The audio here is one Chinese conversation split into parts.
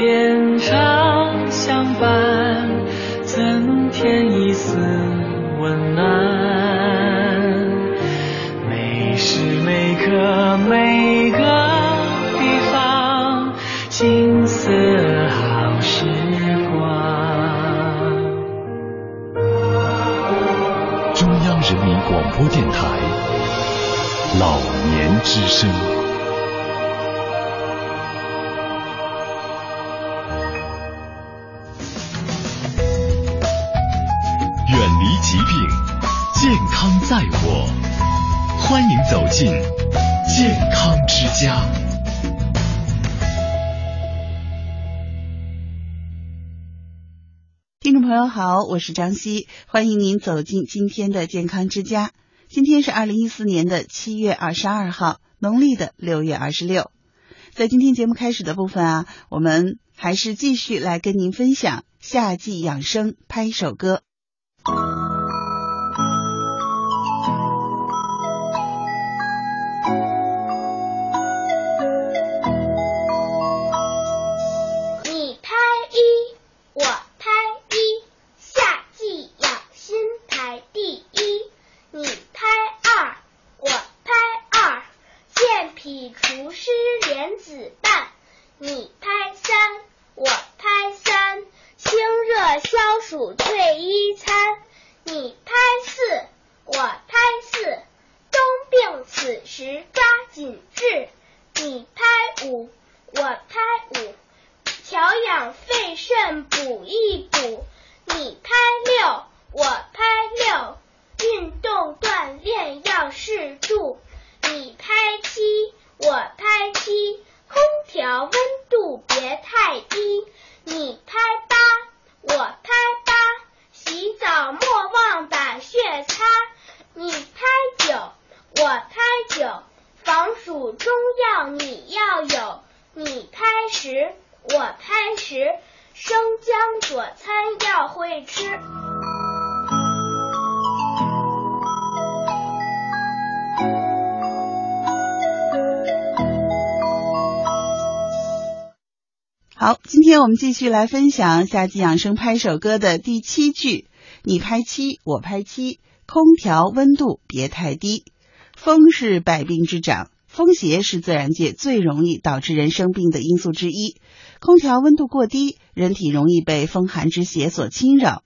边长相伴，增添一丝温暖。每时每刻每个地方，金色好时光。中央人民广播电台老年之声。进健康之家。听众朋友好，我是张希，欢迎您走进今天的健康之家。今天是二零一四年的七月二十二号，农历的六月二十六。在今天节目开始的部分啊，我们还是继续来跟您分享夏季养生拍手歌。要是住。我们继续来分享夏季养生拍手歌的第七句：你拍七，我拍七，空调温度别太低。风是百病之长，风邪是自然界最容易导致人生病的因素之一。空调温度过低，人体容易被风寒之邪所侵扰。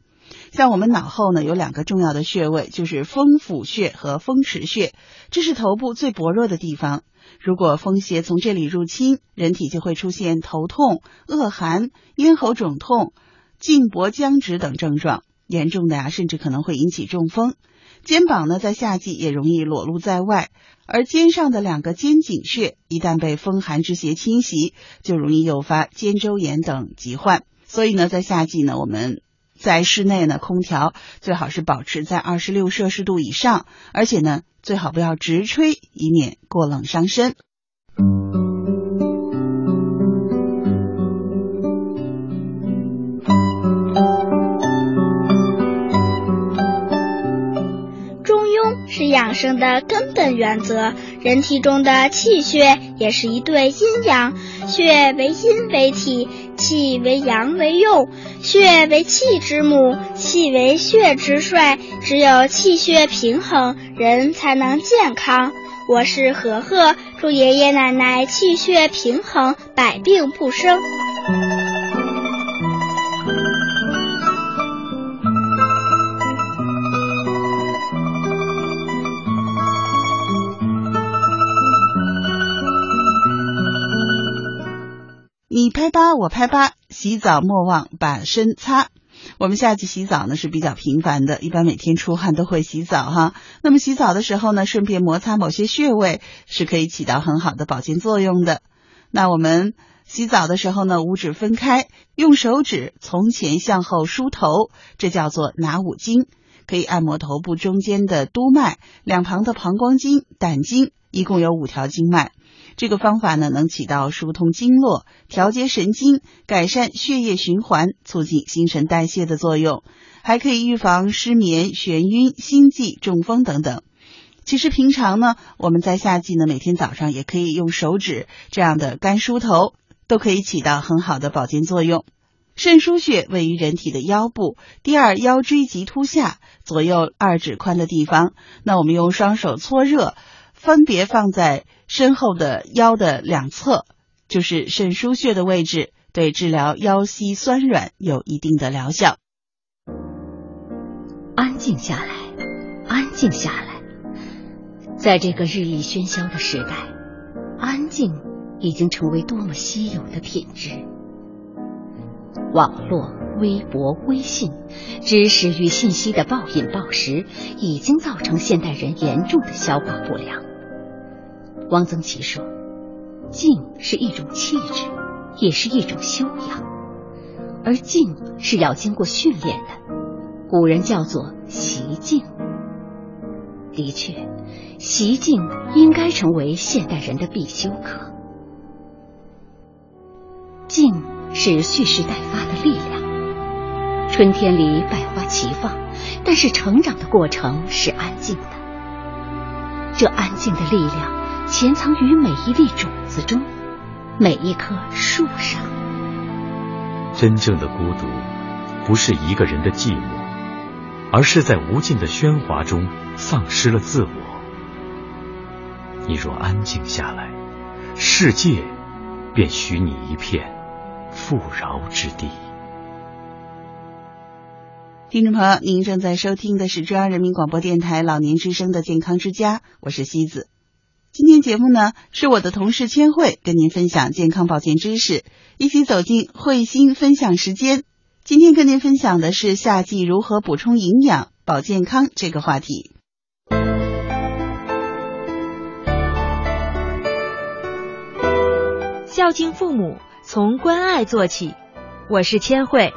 像我们脑后呢，有两个重要的穴位，就是风府穴和风池穴，这是头部最薄弱的地方。如果风邪从这里入侵，人体就会出现头痛、恶寒、咽喉肿痛、颈脖僵直等症状，严重的呀，甚至可能会引起中风。肩膀呢，在夏季也容易裸露在外，而肩上的两个肩颈穴一旦被风寒之邪侵袭，就容易诱发肩周炎等疾患。所以呢，在夏季呢，我们在室内呢，空调最好是保持在二十六摄氏度以上，而且呢。最好不要直吹，以免过冷伤身。中庸是养生的根本原则，人体中的气血也是一对阴阳，血为阴为体。气为阳为用，血为气之母，气为血之帅。只有气血平衡，人才能健康。我是和和，祝爷爷奶奶气血平衡，百病不生。你拍八，我拍八，洗澡莫忘把身擦。我们夏季洗澡呢是比较频繁的，一般每天出汗都会洗澡哈。那么洗澡的时候呢，顺便摩擦某些穴位，是可以起到很好的保健作用的。那我们洗澡的时候呢，五指分开，用手指从前向后梳头，这叫做拿五经，可以按摩头部中间的督脉，两旁的膀胱经、胆经，一共有五条经脉。这个方法呢，能起到疏通经络、调节神经、改善血液循环、促进新陈代谢的作用，还可以预防失眠、眩晕、心悸、中风等等。其实平常呢，我们在夏季呢，每天早上也可以用手指这样的干梳头，都可以起到很好的保健作用。肾腧穴位于人体的腰部第二腰椎棘突下左右二指宽的地方。那我们用双手搓热，分别放在身后的腰的两侧，就是肾腧穴的位置，对治疗腰膝酸软有一定的疗效。安静下来，安静下来，在这个日益喧嚣的时代，安静已经成为多么稀有的品质。网络、微博、微信，知识与信息的暴饮暴食，已经造成现代人严重的消化不良。汪曾祺说：“静是一种气质，也是一种修养，而静是要经过训练的。古人叫做习静。的确，习静应该成为现代人的必修课。静。”是蓄势待发的力量。春天里百花齐放，但是成长的过程是安静的。这安静的力量潜藏于每一粒种子中，每一棵树上。真正的孤独，不是一个人的寂寞，而是在无尽的喧哗中丧失了自我。你若安静下来，世界便许你一片。富饶之地。听众朋友，您正在收听的是中央人民广播电台老年之声的健康之家，我是西子。今天节目呢，是我的同事千惠跟您分享健康保健知识，一起走进慧心分享时间。今天跟您分享的是夏季如何补充营养、保健康这个话题。孝敬父母。从关爱做起，我是千惠，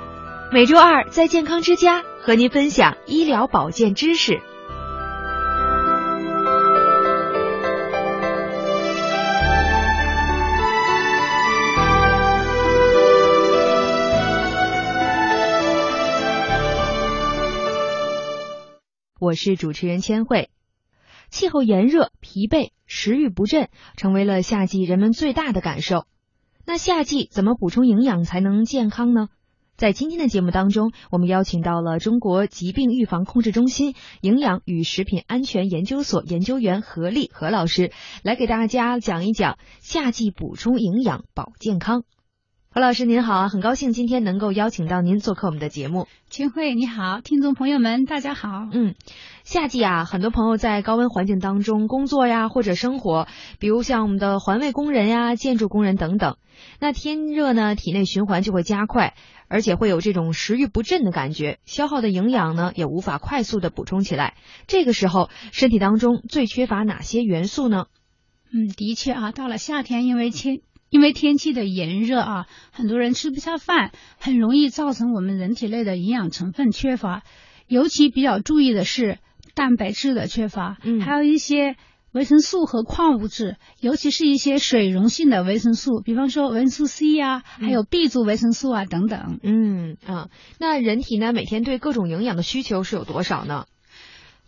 每周二在健康之家和您分享医疗保健知识。我是主持人千惠。气候炎热、疲惫、食欲不振，成为了夏季人们最大的感受。那夏季怎么补充营养才能健康呢？在今天的节目当中，我们邀请到了中国疾病预防控制中心营养与食品安全研究所研究员何丽何老师来给大家讲一讲夏季补充营养保健康。何老师您好啊，很高兴今天能够邀请到您做客我们的节目。秦慧你好，听众朋友们大家好。嗯，夏季啊，很多朋友在高温环境当中工作呀或者生活，比如像我们的环卫工人呀、建筑工人等等。那天热呢，体内循环就会加快，而且会有这种食欲不振的感觉，消耗的营养呢也无法快速的补充起来。这个时候，身体当中最缺乏哪些元素呢？嗯，的确啊，到了夏天，因为天因为天气的炎热啊，很多人吃不下饭，很容易造成我们人体内的营养成分缺乏。尤其比较注意的是蛋白质的缺乏，嗯，还有一些。维生素和矿物质，尤其是一些水溶性的维生素，比方说维生素 C 呀，还有 B 族维生素啊等等。嗯啊，那人体呢，每天对各种营养的需求是有多少呢？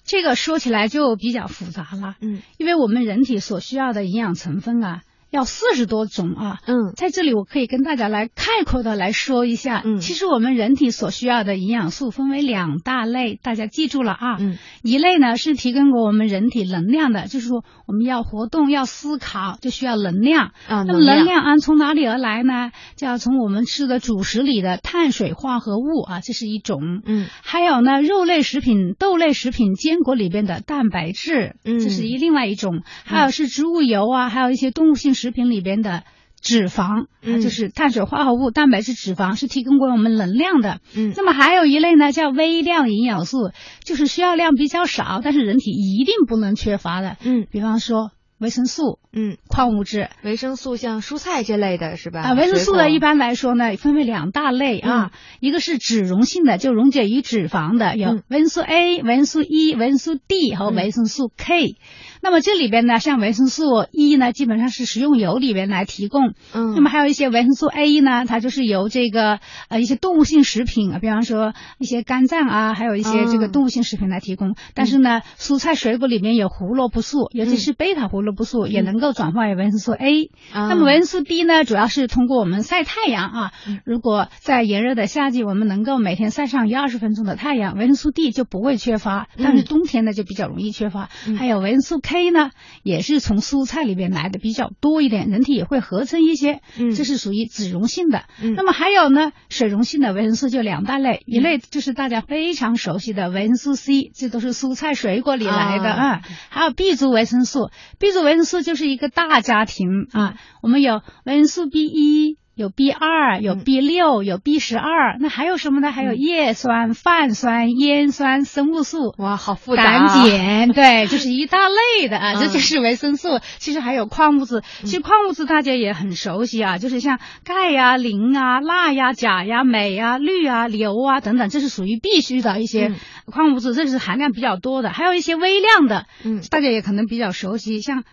这个说起来就比较复杂了。嗯，因为我们人体所需要的营养成分啊。要四十多种啊，嗯，在这里我可以跟大家来概括的来说一下，嗯，其实我们人体所需要的营养素分为两大类，大家记住了啊，嗯，一类呢是提供给我们人体能量的，就是说我们要活动要思考就需要能量。啊，那么能量。啊从哪里而来呢？就要从我们吃的主食里的碳水化合物啊，这是一种，嗯，还有呢肉类食品、豆类食品、坚果里边的蛋白质，嗯，这是一另外一种，还有是植物油啊，还有一些动物性。食品里边的脂肪，嗯，就是碳水化合物、蛋白质、脂肪是提供给我们能量的，嗯，那么还有一类呢，叫微量营养素，就是需要量比较少，但是人体一定不能缺乏的，嗯，比方说维生素，嗯，矿物质，维生素像蔬菜这类的是吧？啊，维生素呢，一般来说呢，分为两大类啊，一个是脂溶性的，就溶解于脂肪的，有维生素 A、维生素 E、维生素 D 和维生素 K。那么这里边呢，像维生素 E 呢，基本上是食用油里边来提供。嗯。那么还有一些维生素 A 呢，它就是由这个呃一些动物性食品啊，比方说一些肝脏啊，还有一些这个动物性食品来提供。但是呢，蔬菜水果里面有胡萝卜素，尤其是贝塔胡萝卜素，也能够转化为维生素 A。那么维生素 D 呢，主要是通过我们晒太阳啊。如果在炎热的夏季，我们能够每天晒上一二十分钟的太阳，维生素 D 就不会缺乏。但是冬天呢，就比较容易缺乏。还有维生素 K 呢，也是从蔬菜里边来的比较多一点，人体也会合成一些。嗯，这是属于脂溶性的。嗯，那么还有呢，水溶性的维生素就两大类，一类就是大家非常熟悉的维生素 C，这都是蔬菜水果里来的啊。还有 B 族维生素，B 族维生素就是一个大家庭啊。我们有维生素 B 一。有 B 二，有 B 六，有 B 十二，那还有什么呢？还有叶酸、泛酸、烟酸、生物素，哇，好复杂啊！胆碱，对，就是一大类的啊，这就是维生素。其实还有矿物质，其实矿物质大家也很熟悉啊，就是像钙呀、磷啊、钠呀、钾呀、镁呀、氯啊、硫啊等等，这是属于必须的一些矿物质，这是含量比较多的。还有一些微量的，嗯，大家也可能比较熟悉，像。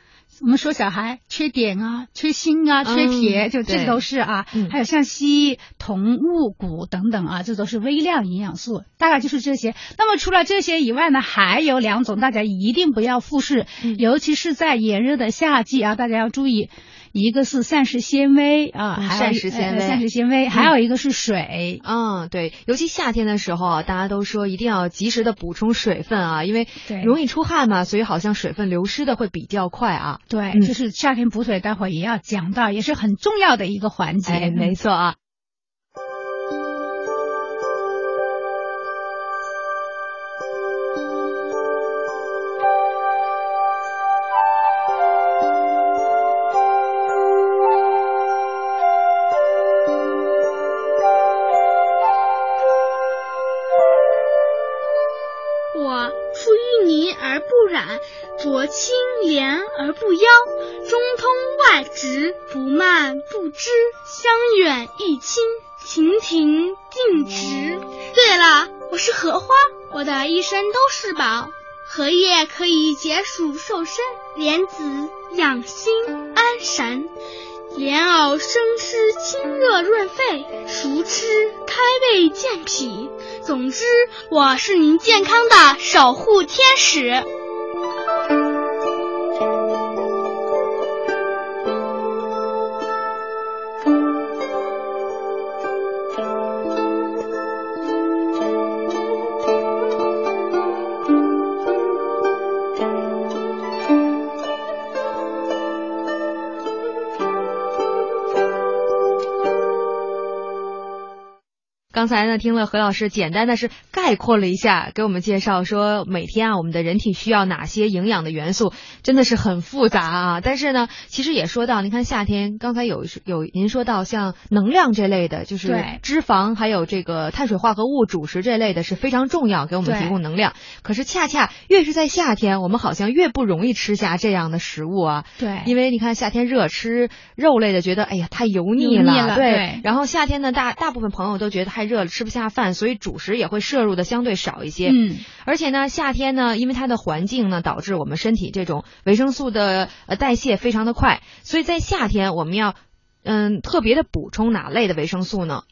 我们说小孩缺碘啊、缺锌啊、缺铁，就这都是啊。还有像硒、铜、钼、钴等等啊，这都是微量营养素。大概就是这些。那么除了这些以外呢，还有两种大家一定不要忽视，尤其是在炎热的夏季啊，大家要注意。一个是膳食纤维啊，膳食纤维，膳食纤维，还有一个是水。嗯，对，尤其夏天的时候啊，大家都说一定要及时的补充水分啊，因为容易出汗嘛，所以好像水分流失的会比较快啊。对，就是夏天补水，待会儿也要讲到，也是很重要的一个环节。哎，没错啊。荷叶可以解暑瘦身，莲子养心安神，莲藕生湿清热润肺，熟吃开胃健脾。总之，我是您健康的守护天使。刚才呢，听了何老师简单的是概括了一下，给我们介绍说每天啊，我们的人体需要哪些营养的元素，真的是很复杂啊。但是呢，其实也说到，您看夏天，刚才有有您说到像能量这类的，就是脂肪还有这个碳水化合物、主食这类的是非常重要，给我们提供能量。可是恰恰越是在夏天，我们好像越不容易吃下这样的食物啊。对，因为你看夏天热，吃肉类的觉得哎呀太油腻了。对，然后夏天呢，大大部分朋友都觉得太热了。吃不下饭，所以主食也会摄入的相对少一些。嗯，而且呢，夏天呢，因为它的环境呢，导致我们身体这种维生素的呃代谢非常的快，所以在夏天我们要嗯特别的补充哪类的维生素呢？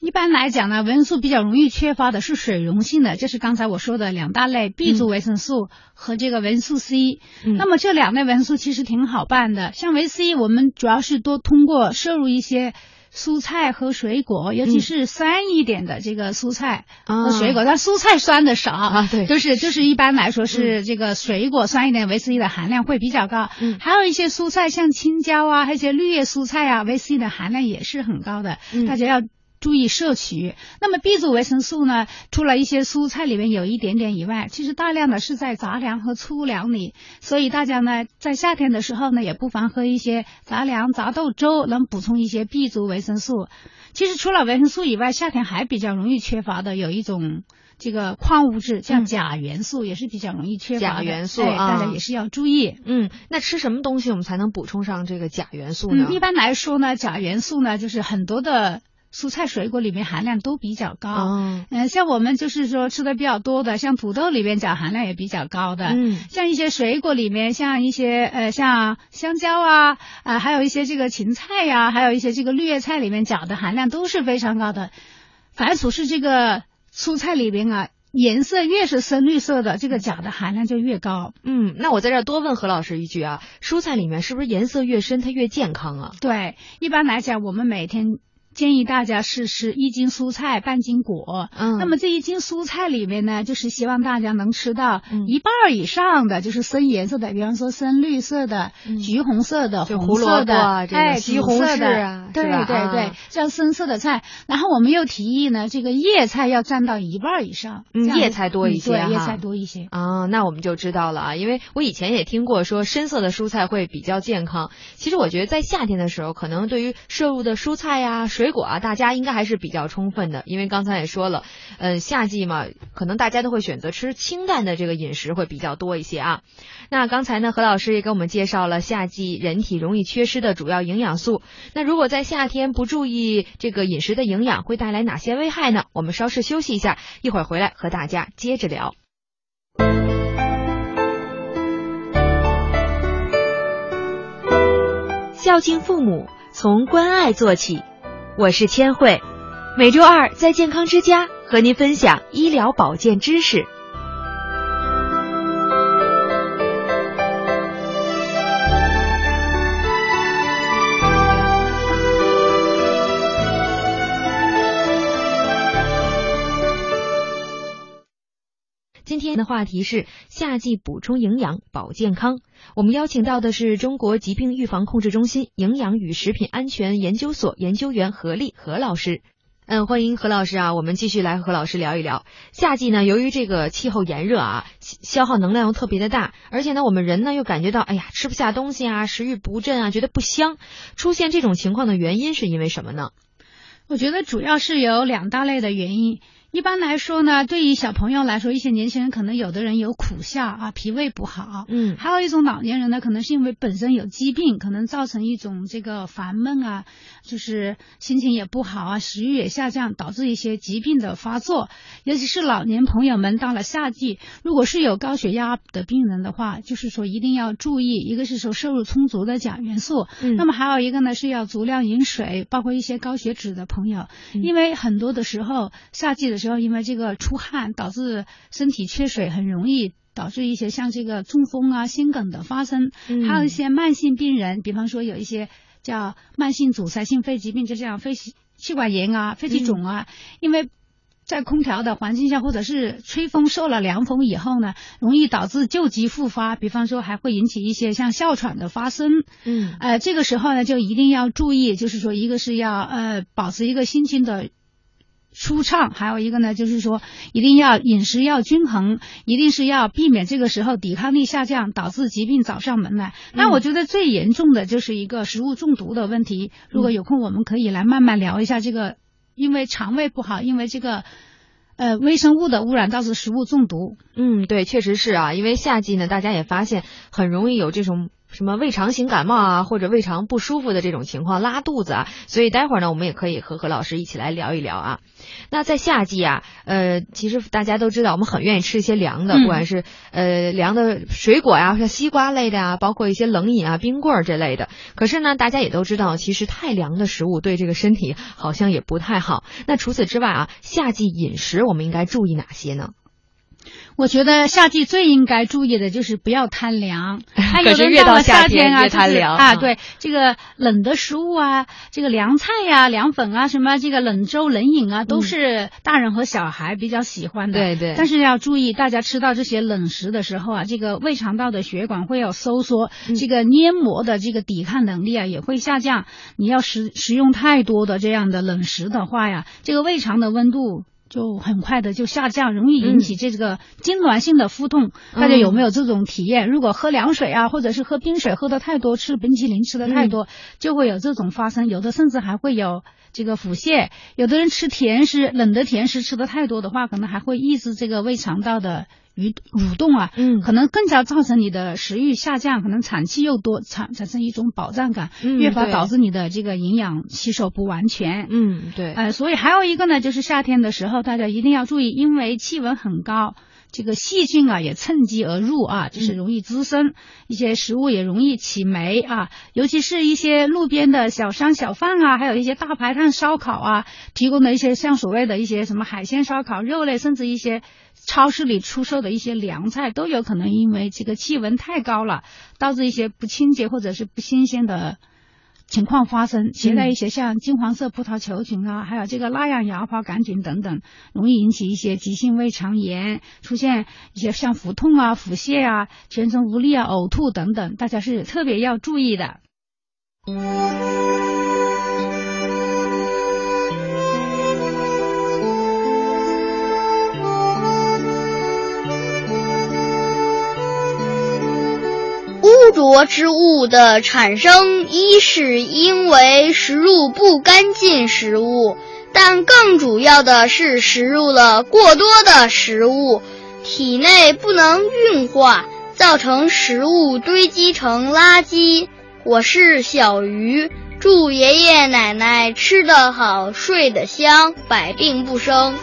一般来讲呢，维生素比较容易缺乏的是水溶性的，就是刚才我说的两大类 B 族维生素和这个维生素 C。那么这两类维生素其实挺好办的，像维 C，我们主要是多通过摄入一些。蔬菜和水果，尤其是酸一点的这个蔬菜和水果，但蔬菜酸的少啊，对，就是就是一般来说是这个水果酸一点，维 C 的含量会比较高。嗯，还有一些蔬菜，像青椒啊，还有一些绿叶蔬菜啊，维 C 的含量也是很高的，嗯。大家要。注意摄取。那么 B 族维生素呢？除了一些蔬菜里面有一点点以外，其实大量的是在杂粮和粗粮里。所以大家呢，在夏天的时候呢，也不妨喝一些杂粮、杂豆粥，能补充一些 B 族维生素。其实除了维生素以外，夏天还比较容易缺乏的有一种这个矿物质，像钾元素，也是比较容易缺乏的。钾元素啊，大家也是要注意。嗯，那吃什么东西我们才能补充上这个钾元素呢？一般来说呢，钾元素呢，就是很多的。蔬菜水果里面含量都比较高。嗯，像我们就是说吃的比较多的，像土豆里面钾含量也比较高的。嗯，像一些水果里面，像一些呃像香蕉啊啊，还有一些这个芹菜呀，还有一些这个绿叶菜里面钾的含量都是非常高的。凡属是这个蔬菜里边啊。颜色越是深绿色的，这个钾的含量就越高。嗯，那我在这儿多问何老师一句啊，蔬菜里面是不是颜色越深它越健康啊？对，一般来讲，我们每天。建议大家试试一斤蔬菜半斤果，嗯，那么这一斤蔬菜里面呢，就是希望大家能吃到一半以上的，就是深颜色的，比方说深绿色的、橘红色的、红色的，哎，橘红色的，对对对，这样深色的菜。然后我们又提议呢，这个叶菜要占到一半以上，嗯，叶菜多一些，对，叶菜多一些。啊。那我们就知道了啊，因为我以前也听过说深色的蔬菜会比较健康。其实我觉得在夏天的时候，可能对于摄入的蔬菜呀、水水果啊，大家应该还是比较充分的，因为刚才也说了，嗯，夏季嘛，可能大家都会选择吃清淡的这个饮食会比较多一些啊。那刚才呢，何老师也给我们介绍了夏季人体容易缺失的主要营养素。那如果在夏天不注意这个饮食的营养，会带来哪些危害呢？我们稍事休息一下，一会儿回来和大家接着聊。孝敬父母，从关爱做起。我是千惠，每周二在健康之家和您分享医疗保健知识。的话题是夏季补充营养保健康。我们邀请到的是中国疾病预防控制中心营养与食品安全研究所研究员何丽何老师。嗯，欢迎何老师啊！我们继续来和何老师聊一聊夏季呢。由于这个气候炎热啊，消耗能量又特别的大，而且呢，我们人呢又感觉到哎呀吃不下东西啊，食欲不振啊，觉得不香。出现这种情况的原因是因为什么呢？我觉得主要是有两大类的原因。一般来说呢，对于小朋友来说，一些年轻人可能有的人有苦笑啊，脾胃不好，嗯，还有一种老年人呢，可能是因为本身有疾病，可能造成一种这个烦闷啊，就是心情也不好啊，食欲也下降，导致一些疾病的发作。尤其是老年朋友们，到了夏季，如果是有高血压的病人的话，就是说一定要注意，一个是说摄入充足的钾元素，嗯，那么还有一个呢是要足量饮水，包括一些高血脂的朋友，因为很多的时候夏季的时候。要因为这个出汗导致身体缺水，很容易导致一些像这个中风啊、心梗的发生。还有一些慢性病人，比方说有一些叫慢性阻塞性肺疾病，就像肺气管炎啊、肺气肿啊，因为在空调的环境下或者是吹风受了凉风以后呢，容易导致旧疾复发。比方说还会引起一些像哮喘的发生。嗯，呃，这个时候呢就一定要注意，就是说一个是要呃保持一个心情的。舒畅，还有一个呢，就是说一定要饮食要均衡，一定是要避免这个时候抵抗力下降，导致疾病找上门来。那我觉得最严重的就是一个食物中毒的问题。如果有空，我们可以来慢慢聊一下这个，因为肠胃不好，因为这个呃微生物的污染导致食物中毒。嗯，对，确实是啊，因为夏季呢，大家也发现很容易有这种。什么胃肠型感冒啊，或者胃肠不舒服的这种情况，拉肚子啊，所以待会儿呢，我们也可以和何老师一起来聊一聊啊。那在夏季啊，呃，其实大家都知道，我们很愿意吃一些凉的，不管是呃凉的水果呀，像西瓜类的啊，包括一些冷饮啊、冰棍儿这类的。可是呢，大家也都知道，其实太凉的食物对这个身体好像也不太好。那除此之外啊，夏季饮食我们应该注意哪些呢？我觉得夏季最应该注意的就是不要贪凉。可是越到夏天啊，贪凉啊，对这个冷的食物啊，这个凉菜呀、凉粉啊，什么这个冷粥、冷饮啊，都是大人和小孩比较喜欢的。对对。但是要注意，大家吃到这些冷食的时候啊，这个胃肠道的血管会有收缩，这个黏膜的这个抵抗能力啊也会下降。你要食食用太多的这样的冷食的话呀，这个胃肠的温度。就很快的就下降，容易引起这个痉挛性的腹痛。大家有没有这种体验？如果喝凉水啊，或者是喝冰水喝的太多，吃冰淇淋吃的太多，就会有这种发生。有的甚至还会有这个腹泻。有的人吃甜食，冷的甜食吃的太多的话，可能还会抑制这个胃肠道的蠕蠕动啊，嗯，可能更加造成你的食欲下降，可能产气又多，产产生一种饱胀感，嗯越发导致你的这个营养吸收不完全。嗯，对。呃，所以还有一个呢，就是夏天的时候，大家一定要注意，因为气温很高。这个细菌啊也趁机而入啊，就是容易滋生一些食物也容易起霉啊，尤其是一些路边的小商小贩啊，还有一些大排档烧烤啊，提供的一些像所谓的一些什么海鲜烧烤、肉类，甚至一些超市里出售的一些凉菜，都有可能因为这个气温太高了，导致一些不清洁或者是不新鲜的。情况发生，携带一些像金黄色葡萄球菌啊，还有这个蜡样芽孢杆菌等等，容易引起一些急性胃肠炎，出现一些像腹痛啊、腹泻啊、全身无力啊、呕吐等等，大家是特别要注意的。污浊之物的产生，一是因为食入不干净食物，但更主要的是食入了过多的食物，体内不能运化，造成食物堆积成垃圾。我是小鱼，祝爷爷奶奶吃得好，睡得香，百病不生。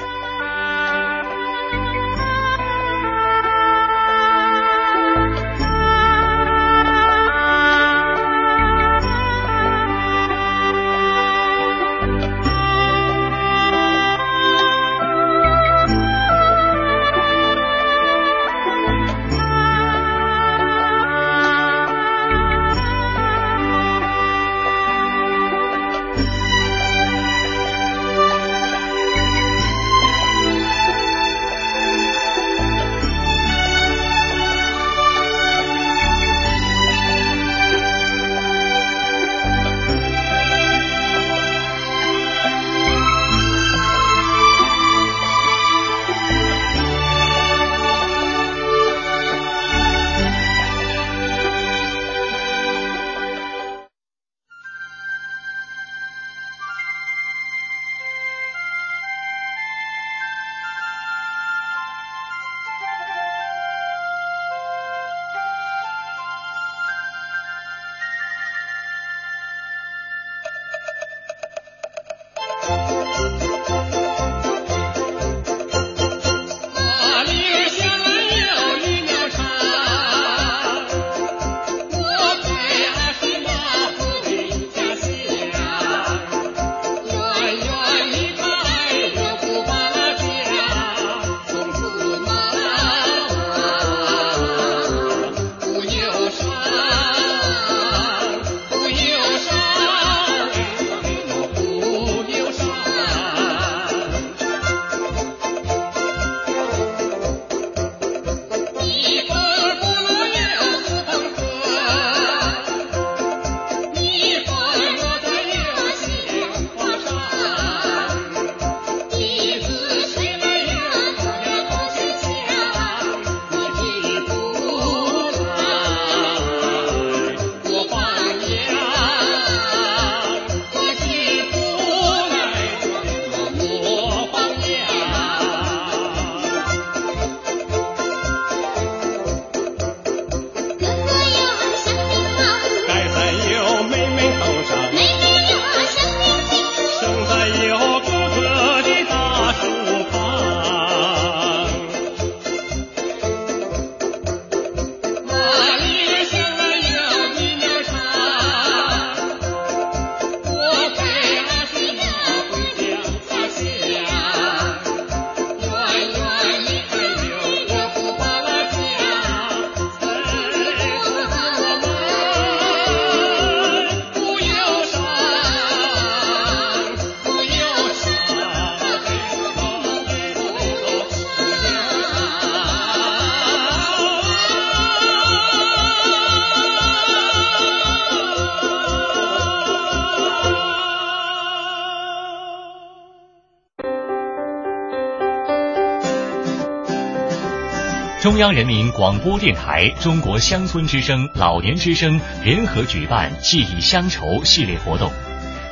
中央人民广播电台、中国乡村之声、老年之声联合举办“记忆乡愁”系列活动，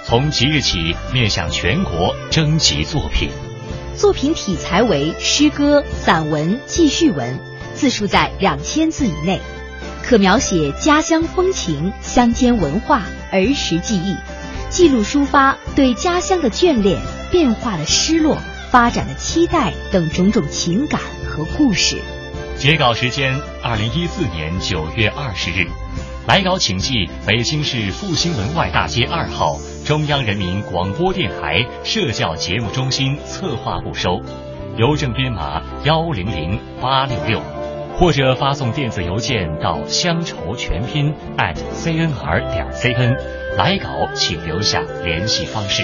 从即日起面向全国征集作品。作品题材为诗歌、散文、记叙文，字数在两千字以内，可描写家乡风情、乡间文化、儿时记忆，记录抒发对家乡的眷恋、变化的失落、发展的期待等种种情感和故事。截稿时间：二零一四年九月二十日。来稿请寄北京市复兴门外大街二号中央人民广播电台社教节目中心策划部收，邮政编码幺零零八六六，或者发送电子邮件到乡愁全拼 at cnr 点 cn。来稿请留下联系方式。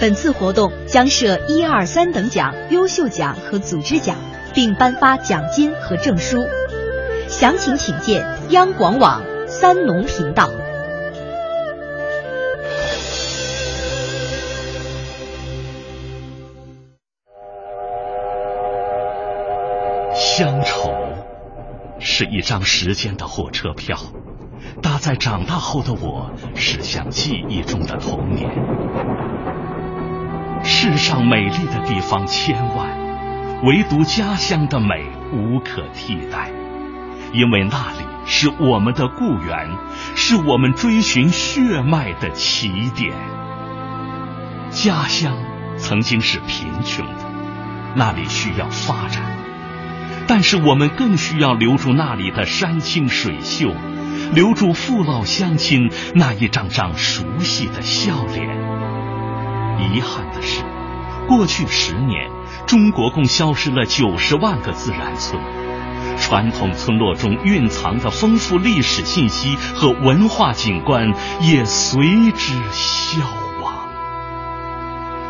本次活动将设一二三等奖、优秀奖和组织奖，并颁发奖金和证书。详情请见央广网。三农频道，乡愁是一张时间的火车票，搭在长大后的我驶向记忆中的童年。世上美丽的地方千万，唯独家乡的美无可替代，因为那里。是我们的故园，是我们追寻血脉的起点。家乡曾经是贫穷的，那里需要发展，但是我们更需要留住那里的山清水秀，留住父老乡亲那一张张熟悉的笑脸。遗憾的是，过去十年，中国共消失了九十万个自然村。传统村落中蕴藏的丰富历史信息和文化景观也随之消亡。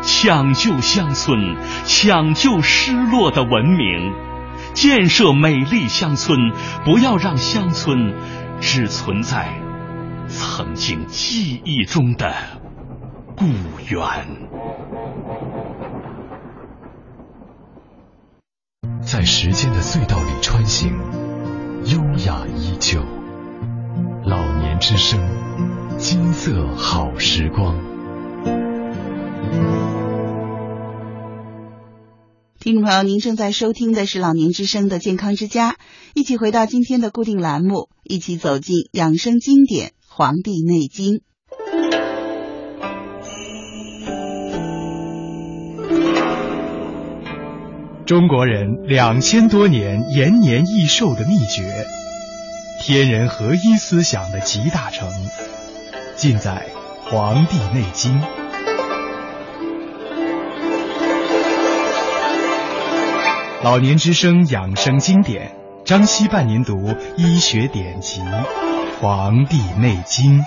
抢救乡村，抢救失落的文明，建设美丽乡村，不要让乡村只存在曾经记忆中的故园。在时间的隧道里穿行，优雅依旧。老年之声，金色好时光。听众朋友，您正在收听的是老年之声的健康之家，一起回到今天的固定栏目，一起走进养生经典《黄帝内经》。中国人两千多年延年益寿的秘诀，天人合一思想的集大成，尽在《黄帝内经》。老年之声养生经典，张希伴您读医学典籍《黄帝内经》。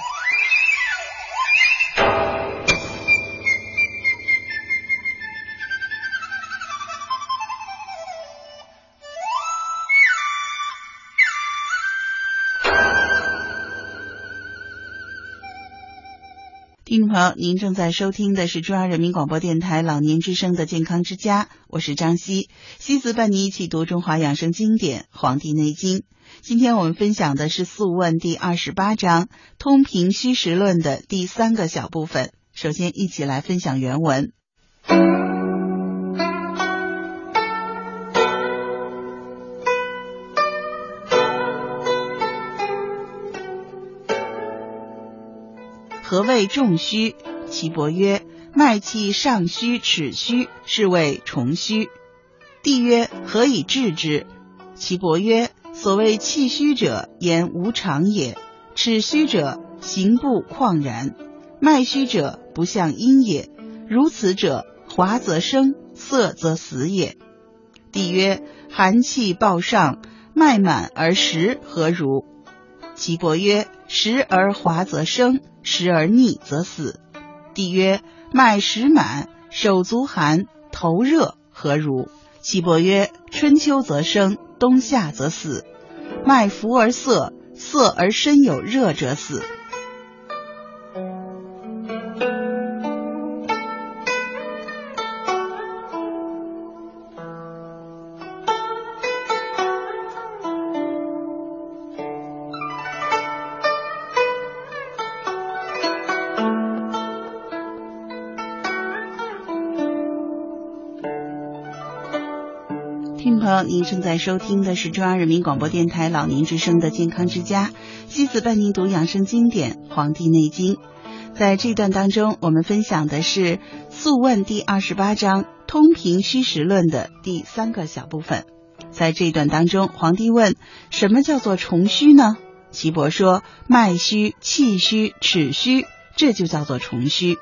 听众朋友，您正在收听的是中央人民广播电台老年之声的健康之家，我是张希，希子伴你一起读中华养生经典《黄帝内经》。今天我们分享的是《素问》第二十八章《通平虚实论》的第三个小部分。首先，一起来分享原文。何谓重虚？岐伯曰：脉气上虚、尺虚，是谓重虚。帝曰：何以治之？岐伯曰：所谓气虚者，言无常也；尺虚者，行不旷然；脉虚者，不向阴也。如此者，华则生，色则死也。帝曰：寒气暴上，脉满而实，何如？岐伯曰：时而滑则生。时而逆则死。帝曰：脉实满，手足寒，头热，何如？岐伯曰：春秋则生，冬夏则死。脉浮而涩，涩而身有热者死。您正在收听的是中央人民广播电台老年之声的健康之家，西子伴您读养生经典《黄帝内经》。在这段当中，我们分享的是《素问》第二十八章《通平虚实论》的第三个小部分。在这段当中，皇帝问：“什么叫做重虚呢？”岐伯说：“脉虚、气虚、齿虚，这就叫做重虚。”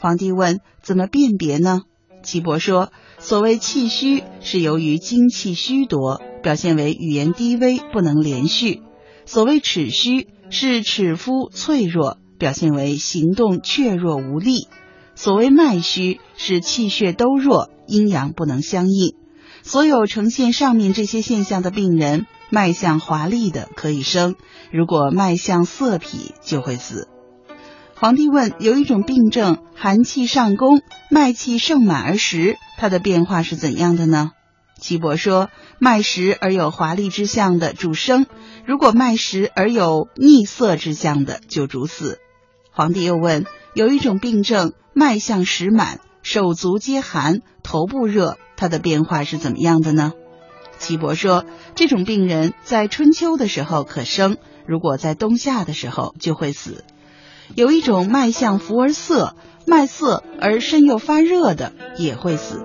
皇帝问：“怎么辨别呢？”岐伯说。所谓气虚，是由于精气虚夺，表现为语言低微，不能连续；所谓齿虚，是齿肤脆弱，表现为行动怯弱无力；所谓脉虚，是气血都弱，阴阳不能相应。所有呈现上面这些现象的病人，脉象华丽的可以生；如果脉象色痞，就会死。皇帝问：有一种病症，寒气上攻，脉气盛满而实，它的变化是怎样的呢？岐伯说：脉实而有华丽之象的主生，如果脉实而有逆色之象的就主死。皇帝又问：有一种病症，脉象实满，手足皆寒，头部热，它的变化是怎么样的呢？岐伯说：这种病人在春秋的时候可生，如果在冬夏的时候就会死。有一种脉象浮而涩，脉涩而身又发热的，也会死。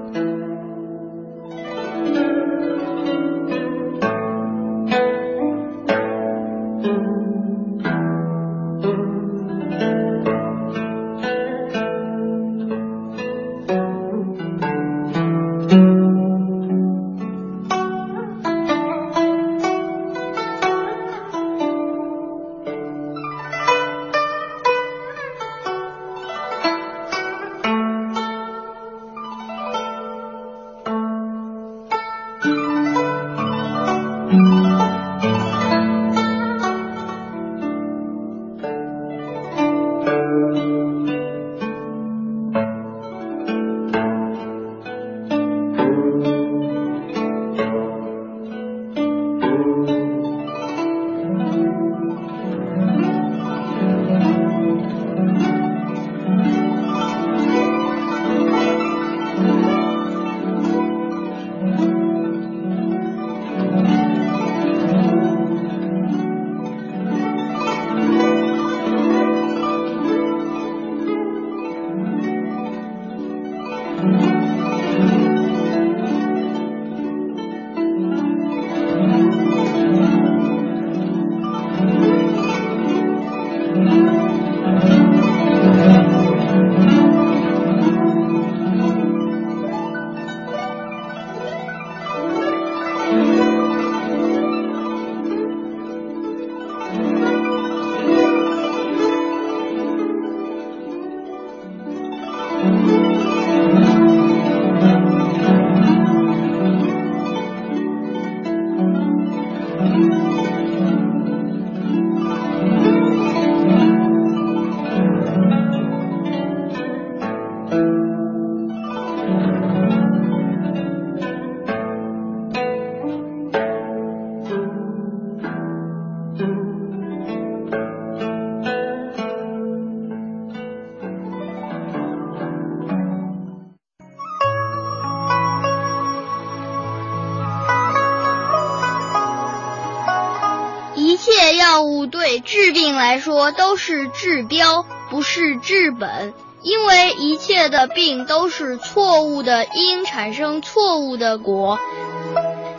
来说都是治标，不是治本，因为一切的病都是错误的因产生错误的果。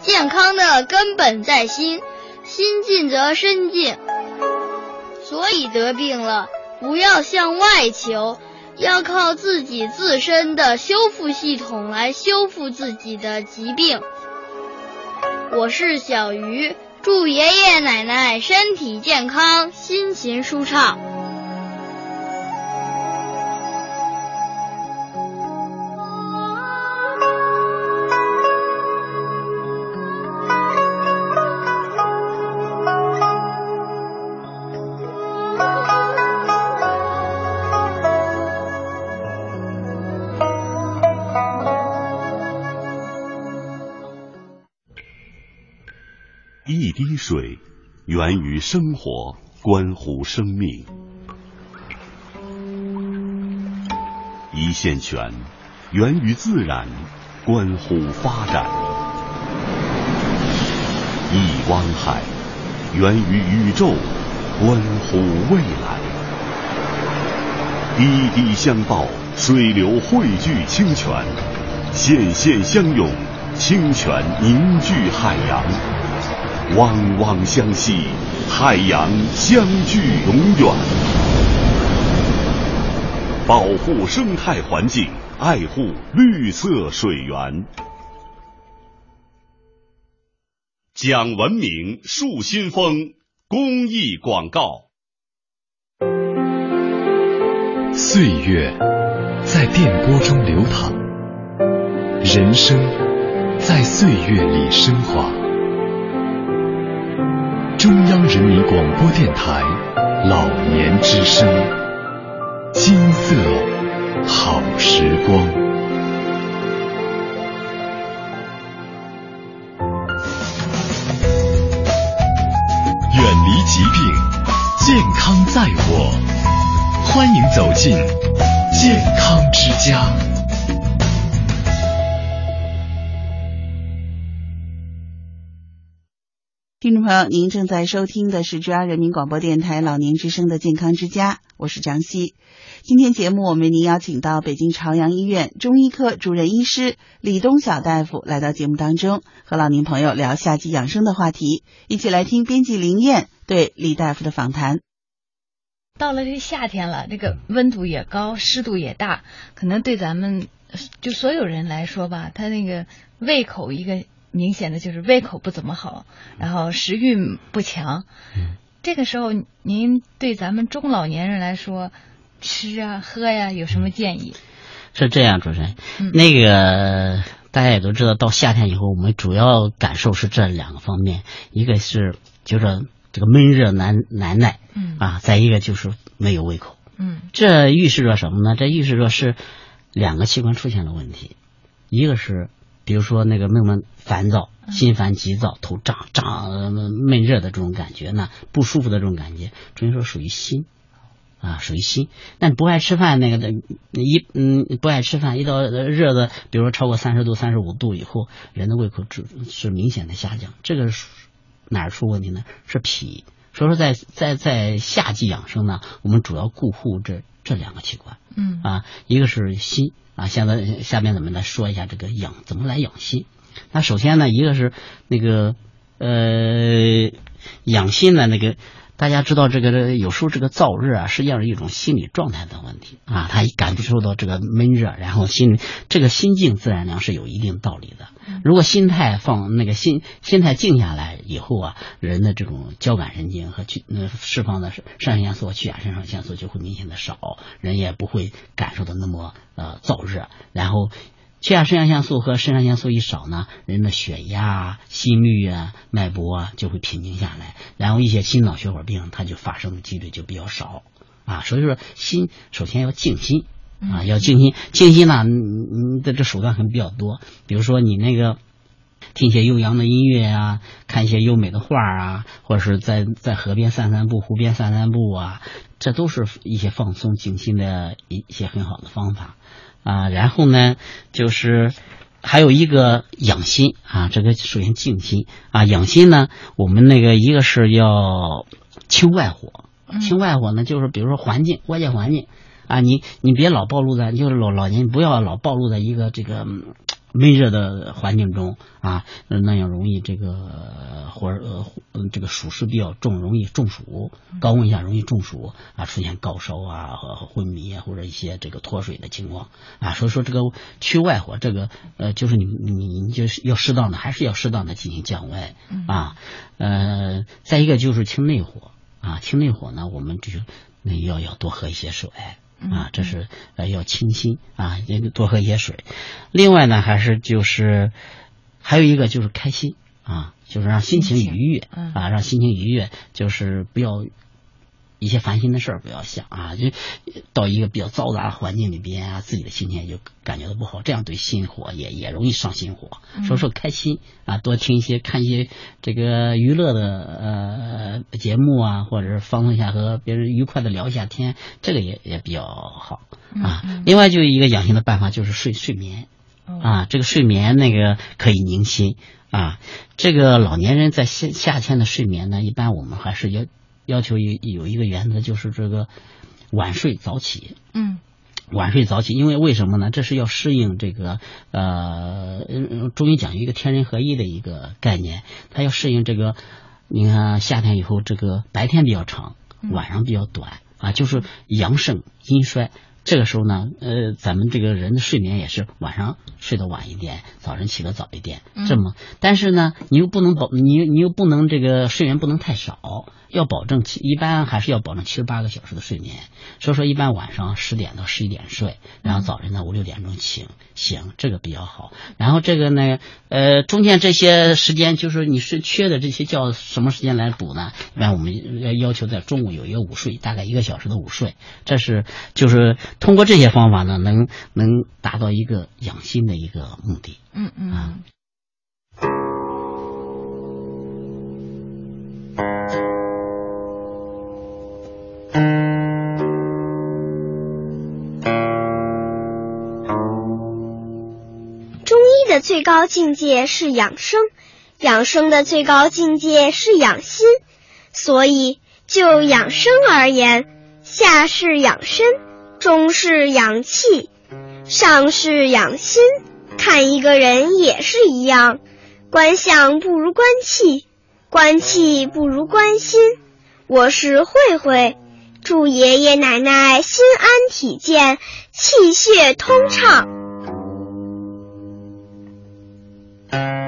健康的根本在心，心静则身静。所以得病了，不要向外求，要靠自己自身的修复系统来修复自己的疾病。我是小鱼。祝爷爷奶奶身体健康，心情舒畅。水源于生活，关乎生命；一线泉源于自然，关乎发展。一汪海，源于宇宙，关乎未来。滴滴相报，水流汇聚清泉，线线相拥，清泉凝聚海洋。汪汪相惜，海洋相聚永远。保护生态环境，爱护绿色水源。讲文明树新风公益广告。岁月在电波中流淌，人生在岁月里升华。中央人民广播电台老年之声，金色好时光。远离疾病，健康在我。欢迎走进听众朋友，您正在收听的是中央人民广播电台老年之声的健康之家，我是张希。今天节目我们为您邀请到北京朝阳医院中医科主任医师李东晓大夫来到节目当中，和老年朋友聊夏季养生的话题，一起来听编辑林燕。对李大夫的访谈。到了这个夏天了，这个温度也高，湿度也大，可能对咱们就所有人来说吧，他那个胃口一个明显的就是胃口不怎么好，然后食欲不强。嗯这个时候，您对咱们中老年人来说，吃啊喝呀有什么建议？是这样，主持人，那个大家也都知道，到夏天以后，我们主要感受是这两个方面，一个是就是。这个闷热难难耐，嗯啊，再一个就是没有胃口，嗯，这预示着什么呢？这预示着是两个器官出现了问题，一个是比如说那个闷闷烦躁、心烦急躁、头胀胀闷热的这种感觉呢，不舒服的这种感觉，中医说属于心啊，属于心。但不爱吃饭那个的，一嗯不爱吃饭，一到热的，比如说超过三十度、三十五度以后，人的胃口是是明显的下降，这个是。哪儿出问题呢？是脾。所以说，在在在夏季养生呢，我们主要顾护这这两个器官。嗯啊，一个是心啊。现在下面咱们来说一下这个养怎么来养心。那首先呢，一个是那个呃养心的那个。大家知道这个有时候这个燥热啊，实际上是一种心理状态的问题啊，他感受到这个闷热，然后心这个心静自然凉是有一定道理的。如果心态放那个心心态静下来以后啊，人的这种交感神经和去呃释放的肾上腺素、去甲肾上腺素就会明显的少，人也不会感受的那么呃燥热，然后。去甲肾上腺素和肾上腺素一少呢，人的血压、心率啊、脉搏啊就会平静下来，然后一些心脑血管病它就发生的几率就比较少啊。所以说，心首先要静心啊，要静心。静心呢，你的这手段可能比较多，比如说你那个听一些悠扬的音乐啊，看一些优美的画啊，或者是在在河边散散步、湖边散散步啊，这都是一些放松静心的一些很好的方法。啊，然后呢，就是还有一个养心啊，这个首先静心啊，养心呢，我们那个一个是要清外火，清外火呢，就是比如说环境外界环境啊，你你别老暴露在，就是老老年不要老暴露在一个这个。闷热的环境中啊，那样容易这个或者呃这个暑湿比较重，容易中暑。高温下容易中暑啊，出现高烧啊和昏迷啊或者一些这个脱水的情况啊。所以说这个去外火，这个呃就是你你你就是要适当的，还是要适当的进行降温啊。呃，再一个就是清内火啊，清内火呢，我们就那要要多喝一些水。啊，这是呃要清心啊，也多喝一些水。另外呢，还是就是还有一个就是开心啊，就是让心情愉悦啊，让心情愉悦，就是不要。一些烦心的事儿不要想啊，就到一个比较嘈杂的环境里边啊，自己的心情就感觉到不好，这样对心火也也容易上心火。说说开心啊，多听一些看一些这个娱乐的呃节目啊，或者是放松一下，和别人愉快的聊一下天，这个也也比较好啊。另外就一个养心的办法就是睡睡眠啊，这个睡眠那个可以宁心啊。这个老年人在夏夏天的睡眠呢，一般我们还是要要求有有一个原则，就是这个晚睡早起。嗯。晚睡早起，因为为什么呢？这是要适应这个呃，中医讲一个天人合一的一个概念，它要适应这个。你看夏天以后，这个白天比较长，晚上比较短啊，就是阳盛阴衰。这个时候呢，呃，咱们这个人的睡眠也是晚上睡得晚一点，早晨起得早一点。这么，但是呢，你又不能保，你你又不能这个睡眠不能太少。要保证七，一般还是要保证七十八个小时的睡眠。所以说，一般晚上十点到十一点睡，然后早晨呢五六点钟醒醒，这个比较好。然后这个呢，呃，中间这些时间就是你是缺的这些觉，什么时间来补呢？一般我们要要求在中午有一个午睡，大概一个小时的午睡。这是就是通过这些方法呢，能能达到一个养心的一个目的。嗯嗯啊。的最高境界是养生，养生的最高境界是养心。所以就养生而言，下是养身，中是养气，上是养心。看一个人也是一样，观相不如观气，观气不如观心。我是慧慧，祝爷爷奶奶心安体健，气血通畅。Thank you.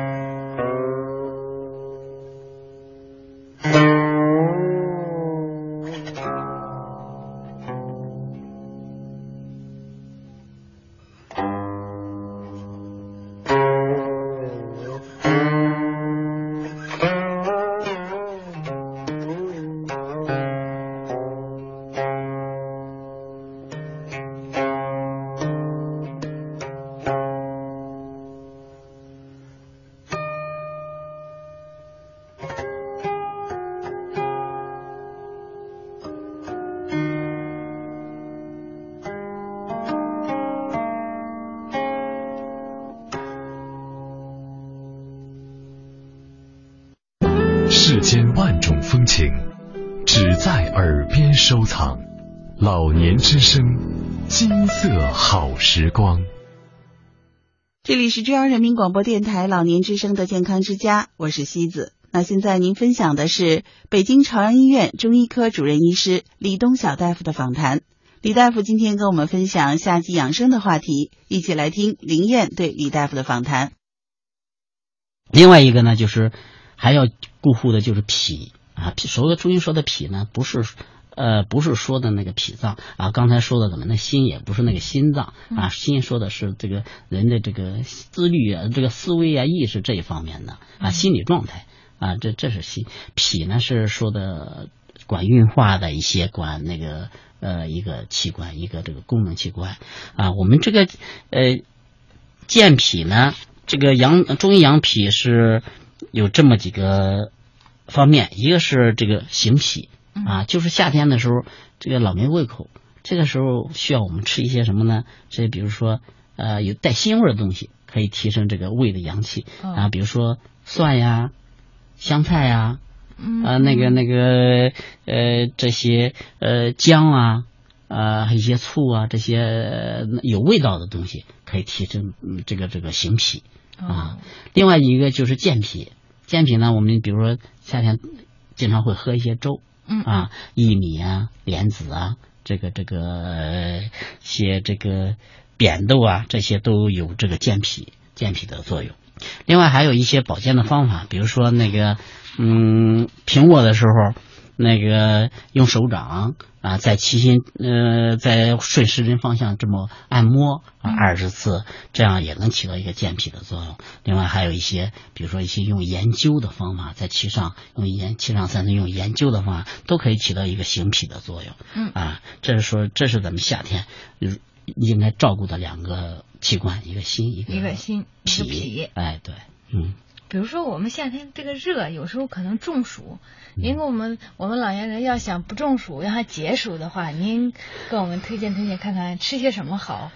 收藏老年之声，金色好时光。这里是中央人民广播电台老年之声的健康之家，我是西子。那现在您分享的是北京朝阳医院中医科主任医师李东晓大夫的访谈。李大夫今天跟我们分享夏季养生的话题，一起来听林燕对李大夫的访谈。另外一个呢，就是还要顾护的就是脾啊，脾所谓的中医说的脾呢，不是。呃，不是说的那个脾脏啊，刚才说的怎么那心也不是那个心脏啊，心说的是这个人的这个思虑啊，这个思维啊，意识这一方面的啊，心理状态啊，这这是心。脾呢是说的管运化的一些管那个呃一个器官，一个这个功能器官啊。我们这个呃健脾呢，这个养中医养脾是有这么几个方面，一个是这个行脾。啊，就是夏天的时候，这个老没胃口，这个时候需要我们吃一些什么呢？这比如说，呃，有带腥味的东西，可以提升这个胃的阳气啊。比如说蒜呀、香菜呀，啊，那个那个呃，这些呃姜啊，啊，一些醋啊，这些有味道的东西，可以提升这个这个行脾啊。另外一个就是健脾，健脾呢，我们比如说夏天经常会喝一些粥。嗯啊，薏米啊，莲子啊，这个这个些这个扁豆啊，这些都有这个健脾健脾的作用。另外还有一些保健的方法，比如说那个嗯，苹果的时候。那个用手掌啊，在脐心呃，在顺时针方向这么按摩啊二十次，这样也能起到一个健脾的作用。另外还有一些，比如说一些用研究的方法，在脐上用研脐上三针用研究的方法，都可以起到一个行脾的作用。嗯啊，这是说这是咱们夏天应该照顾的两个器官，一个心一个一个心脾。哎，对，嗯。比如说我们夏天这个热，有时候可能中暑。您给我们我们老年人要想不中暑，让他解暑的话，您给我们推荐推荐看看吃些什么好？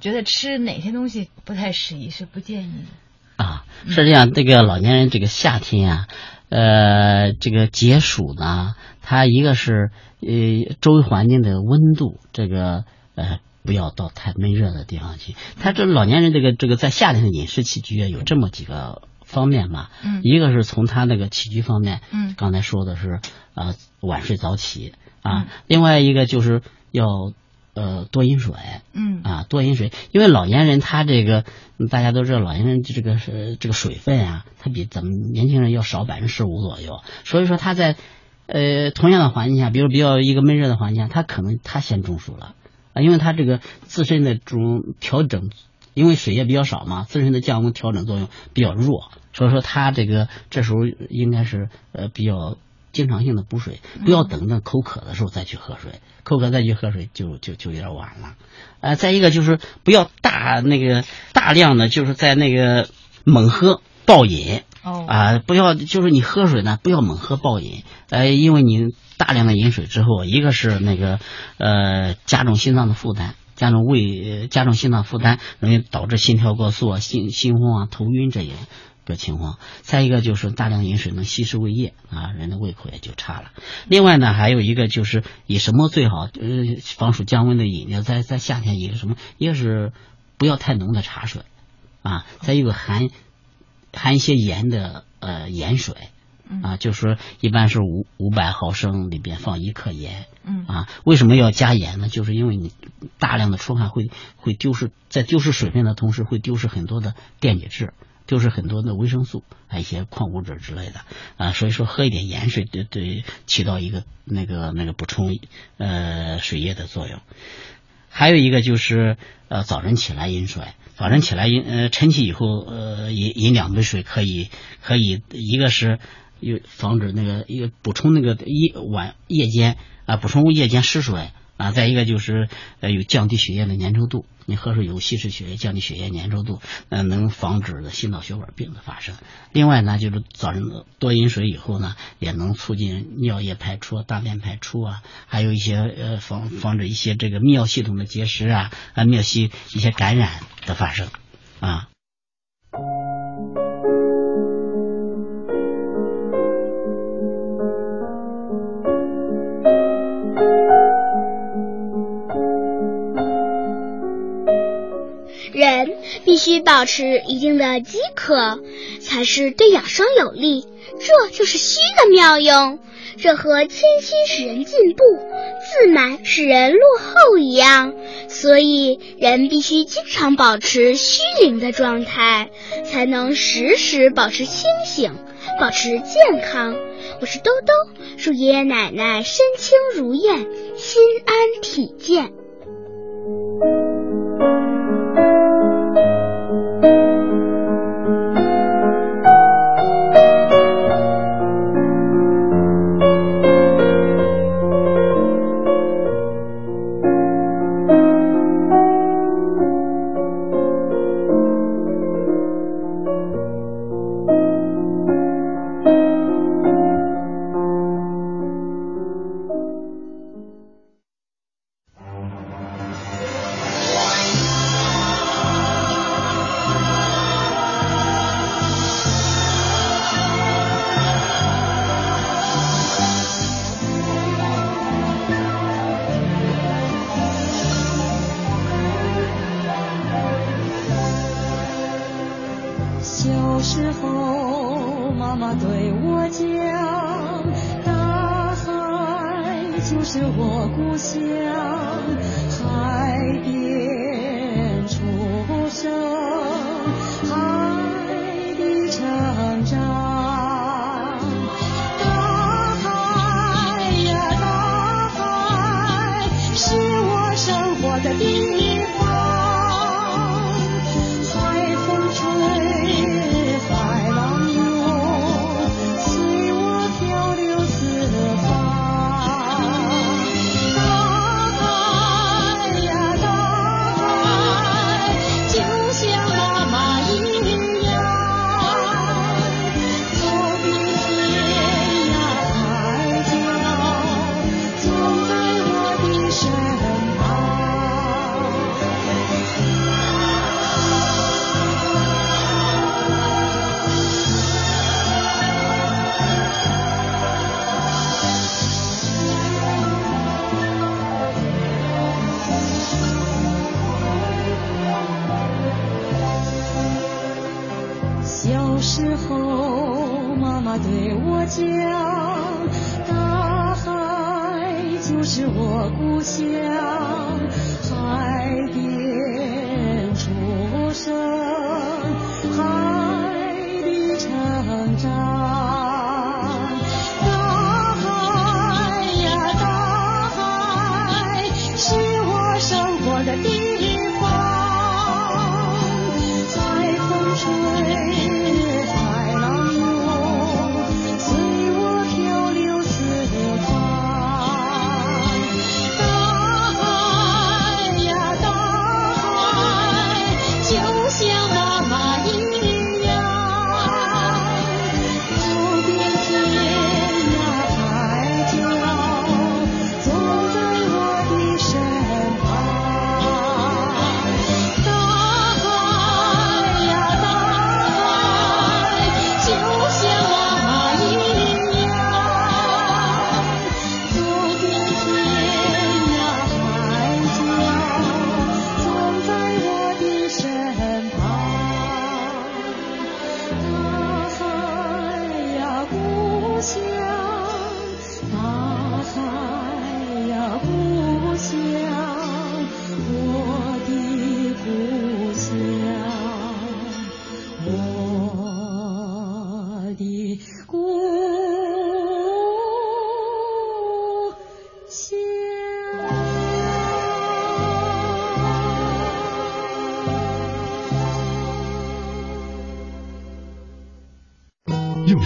觉得吃哪些东西不太适宜，是不建议的啊。是这样，这个老年人这个夏天啊，呃，这个解暑呢，它一个是呃周围环境的温度，这个呃不要到太闷热的地方去。他这老年人这个这个在夏天的饮食起居啊，有这么几个方面吧。嗯。一个是从他那个起居方面，嗯，刚才说的是啊晚睡早起啊，另外一个就是要。呃，多饮水，嗯啊，多饮水，因为老年人他这个大家都知道，老年人这个是这个水分啊，他比咱们年轻人要少百分之十五左右，所以说他在呃同样的环境下，比如比较一个闷热的环境下，他可能他先中暑了啊，因为他这个自身的这种调整，因为水也比较少嘛，自身的降温调整作用比较弱，所以说他这个这时候应该是呃比较。经常性的补水，不要等到口渴的时候再去喝水，口渴再去喝水就就就有点晚了。呃，再一个就是不要大那个大量的就是在那个猛喝暴饮哦啊，不要就是你喝水呢不要猛喝暴饮，呃，因为你大量的饮水之后，一个是那个呃加重心脏的负担，加重胃加重心脏负担，容易导致心跳过速啊、心心慌啊、头晕这些。个情况，再一个就是大量饮水能稀释胃液啊，人的胃口也就差了。另外呢，还有一个就是以什么最好？呃，防暑降温的饮料，在在夏天一个什么？一个是不要太浓的茶水啊，再一个含含一些盐的呃盐水啊，就是说一般是五五百毫升里边放一克盐。嗯啊，为什么要加盐呢？就是因为你大量的出汗会会丢失，在丢失水分的同时，会丢失很多的电解质。就是很多的维生素，还有一些矿物质之类的啊，所以说喝一点盐水对对起到一个那个那个补充呃水液的作用。还有一个就是呃早晨起来饮水，早晨起来饮呃晨起以后呃饮饮两杯水可以可以一个是又防止那个一个补充那个夜晚夜间啊补充夜间失水。啊，再一个就是呃，有降低血液的粘稠度，你喝水有稀释血液，降低血液粘稠度，呃，能防止心脑血管病的发生。另外呢，就是早晨多饮水以后呢，也能促进尿液排出、大便排出啊，还有一些呃防防止一些这个泌尿系统的结石啊、啊泌尿系一些感染的发生啊。须保持一定的饥渴，才是对养生有利。这就是虚的妙用。这和谦虚使人进步，自满使人落后一样。所以，人必须经常保持虚灵的状态，才能时时保持清醒，保持健康。我是兜兜，祝爷爷奶奶身轻如燕，心安体健。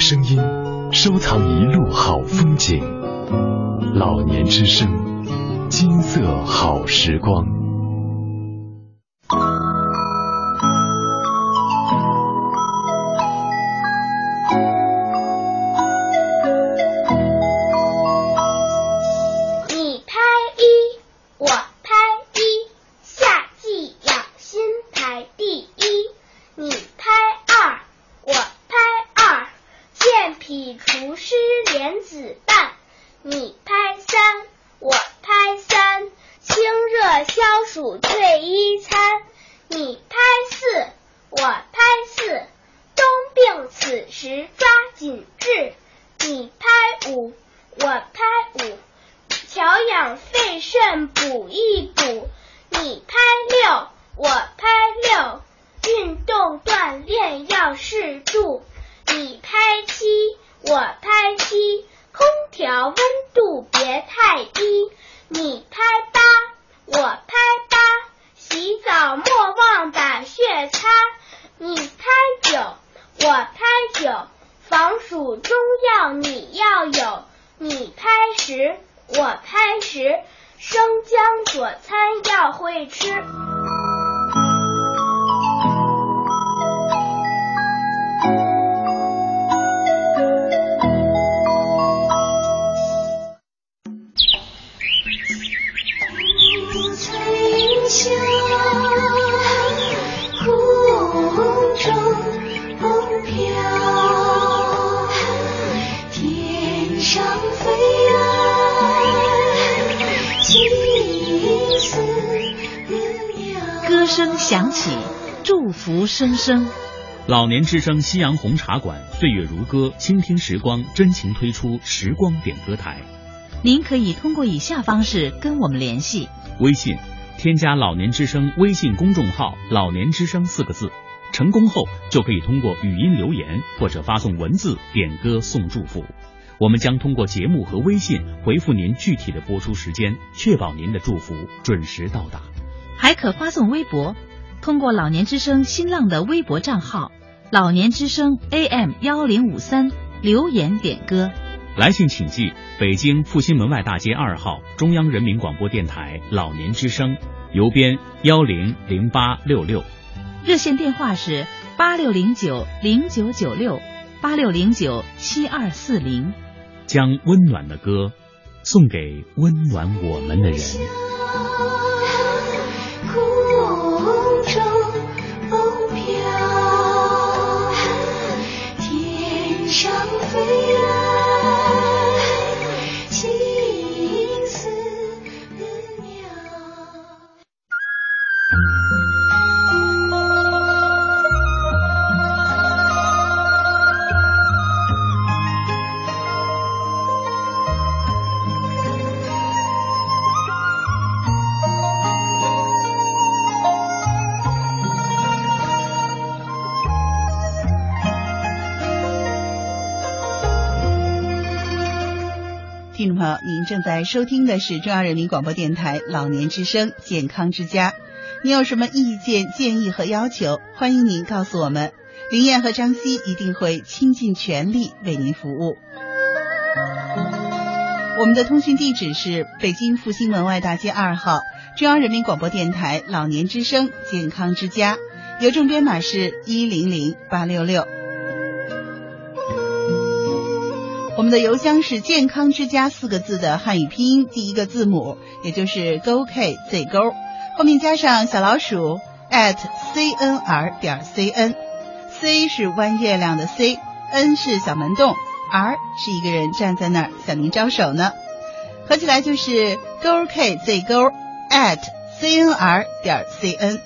声音收藏一路好风景，老年之声，金色好时光。度别太低你拍八我拍八洗澡莫忘把血擦你拍九我拍九防暑中药你要有你拍十我拍十生姜佐餐要会吃。声响起，祝福声声，老年之声夕阳红茶馆，岁月如歌，倾听时光，真情推出时光点歌台。您可以通过以下方式跟我们联系：微信添加老年之声微信公众号“老年之声”四个字，成功后就可以通过语音留言或者发送文字点歌送祝福，我们将通过节目和微信回复您具体的播出时间，确保您的祝福准时到达。还可发送微博。通过老年之声新浪的微博账号“老年之声 AM 幺零五三”留言点歌，来信请寄北京复兴门外大街二号中央人民广播电台老年之声，邮编幺零零八六六，热线电话是八六零九零九九六八六零九七二四零，将温暖的歌送给温暖我们的人。您正在收听的是中央人民广播电台老年之声健康之家。您有什么意见、建议和要求？欢迎您告诉我们，林燕和张希一定会倾尽全力为您服务。我们的通讯地址是北京复兴门外大街二号中央人民广播电台老年之声健康之家，邮政编码是一零零八六六。我们的邮箱是“健康之家”四个字的汉语拼音第一个字母，也就是勾 k z 勾，后面加上小老鼠 at cnr 点 cn，c 是弯月亮的 c，n 是小门洞，r 是一个人站在那儿向您招手呢，合起来就是勾 k z 勾 at cnr 点 cn。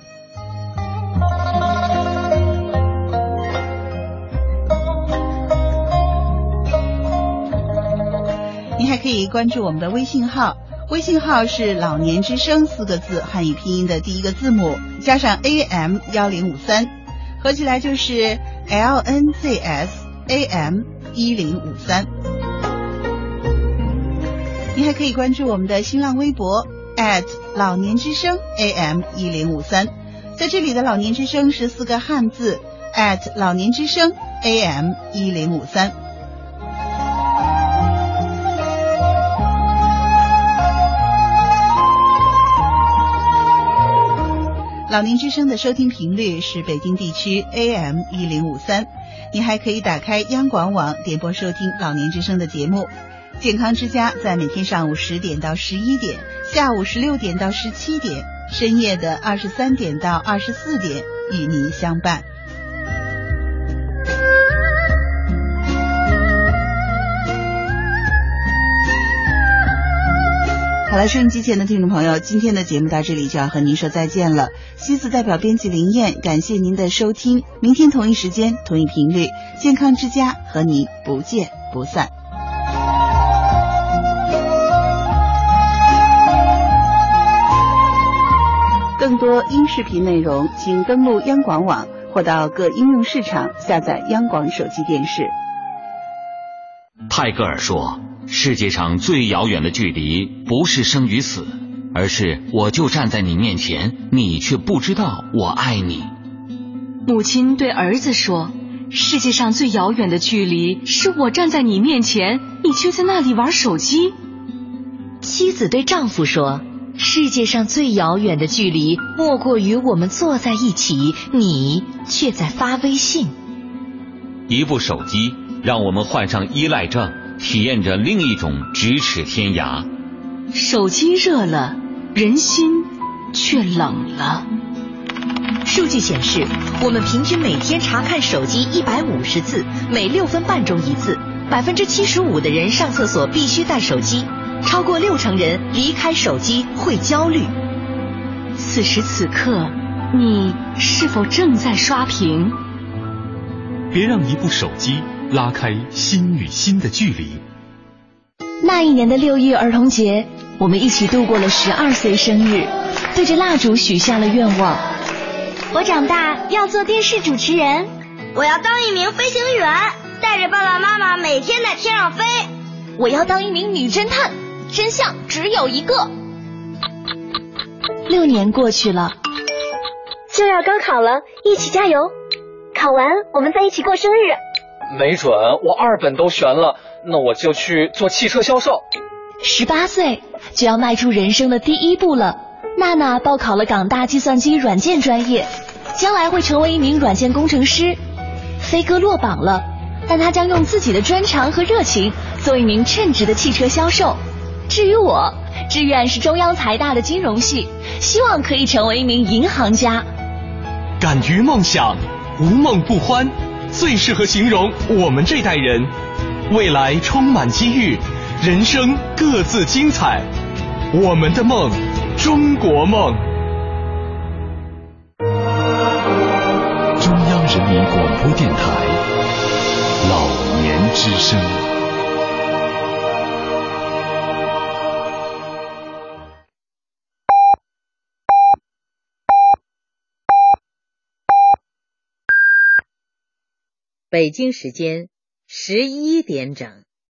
还可以关注我们的微信号，微信号是“老年之声”四个字汉语拼音的第一个字母加上 AM 幺零五三，合起来就是 LNZS AM 一零五三。你还可以关注我们的新浪微博老年之声 AM 一零五三，在这里的“老年之声”是四个汉字老年之声 AM 一零五三。老年之声的收听频率是北京地区 AM 一零五三，你还可以打开央广网点播收听老年之声的节目。健康之家在每天上午十点到十一点，下午十六点到十七点，深夜的二十三点到二十四点与您相伴。好了，收音机前的听众朋友，今天的节目到这里就要和您说再见了。西子代表编辑林燕，感谢您的收听。明天同一时间、同一频率，健康之家和您不见不散。更多音视频内容，请登录央广网或到各应用市场下载央广手机电视。泰戈尔说。世界上最遥远的距离，不是生与死，而是我就站在你面前，你却不知道我爱你。母亲对儿子说：“世界上最遥远的距离，是我站在你面前，你却在那里玩手机。”妻子对丈夫说：“世界上最遥远的距离，莫过于我们坐在一起，你却在发微信。”一部手机让我们患上依赖症。体验着另一种咫尺天涯。手机热了，人心却冷了。数据显示，我们平均每天查看手机一百五十次，每六分半钟一次。百分之七十五的人上厕所必须带手机，超过六成人离开手机会焦虑。此时此刻，你是否正在刷屏？别让一部手机。拉开心与心的距离。那一年的六一儿童节，我们一起度过了十二岁生日，对着蜡烛许下了愿望。我长大要做电视主持人，我要当一名飞行员，带着爸爸妈妈每天在天上飞。我要当一名女侦探，真相只有一个。六年过去了，就要高考了，一起加油！考完我们再一起过生日。没准我二本都悬了，那我就去做汽车销售。十八岁就要迈出人生的第一步了，娜娜报考了港大计算机软件专业，将来会成为一名软件工程师。飞哥落榜了，但他将用自己的专长和热情做一名称职的汽车销售。至于我，志愿是中央财大的金融系，希望可以成为一名银行家。敢于梦想，无梦不欢。最适合形容我们这代人，未来充满机遇，人生各自精彩。我们的梦，中国梦。中央人民广播电台，老年之声。北京时间十一点整。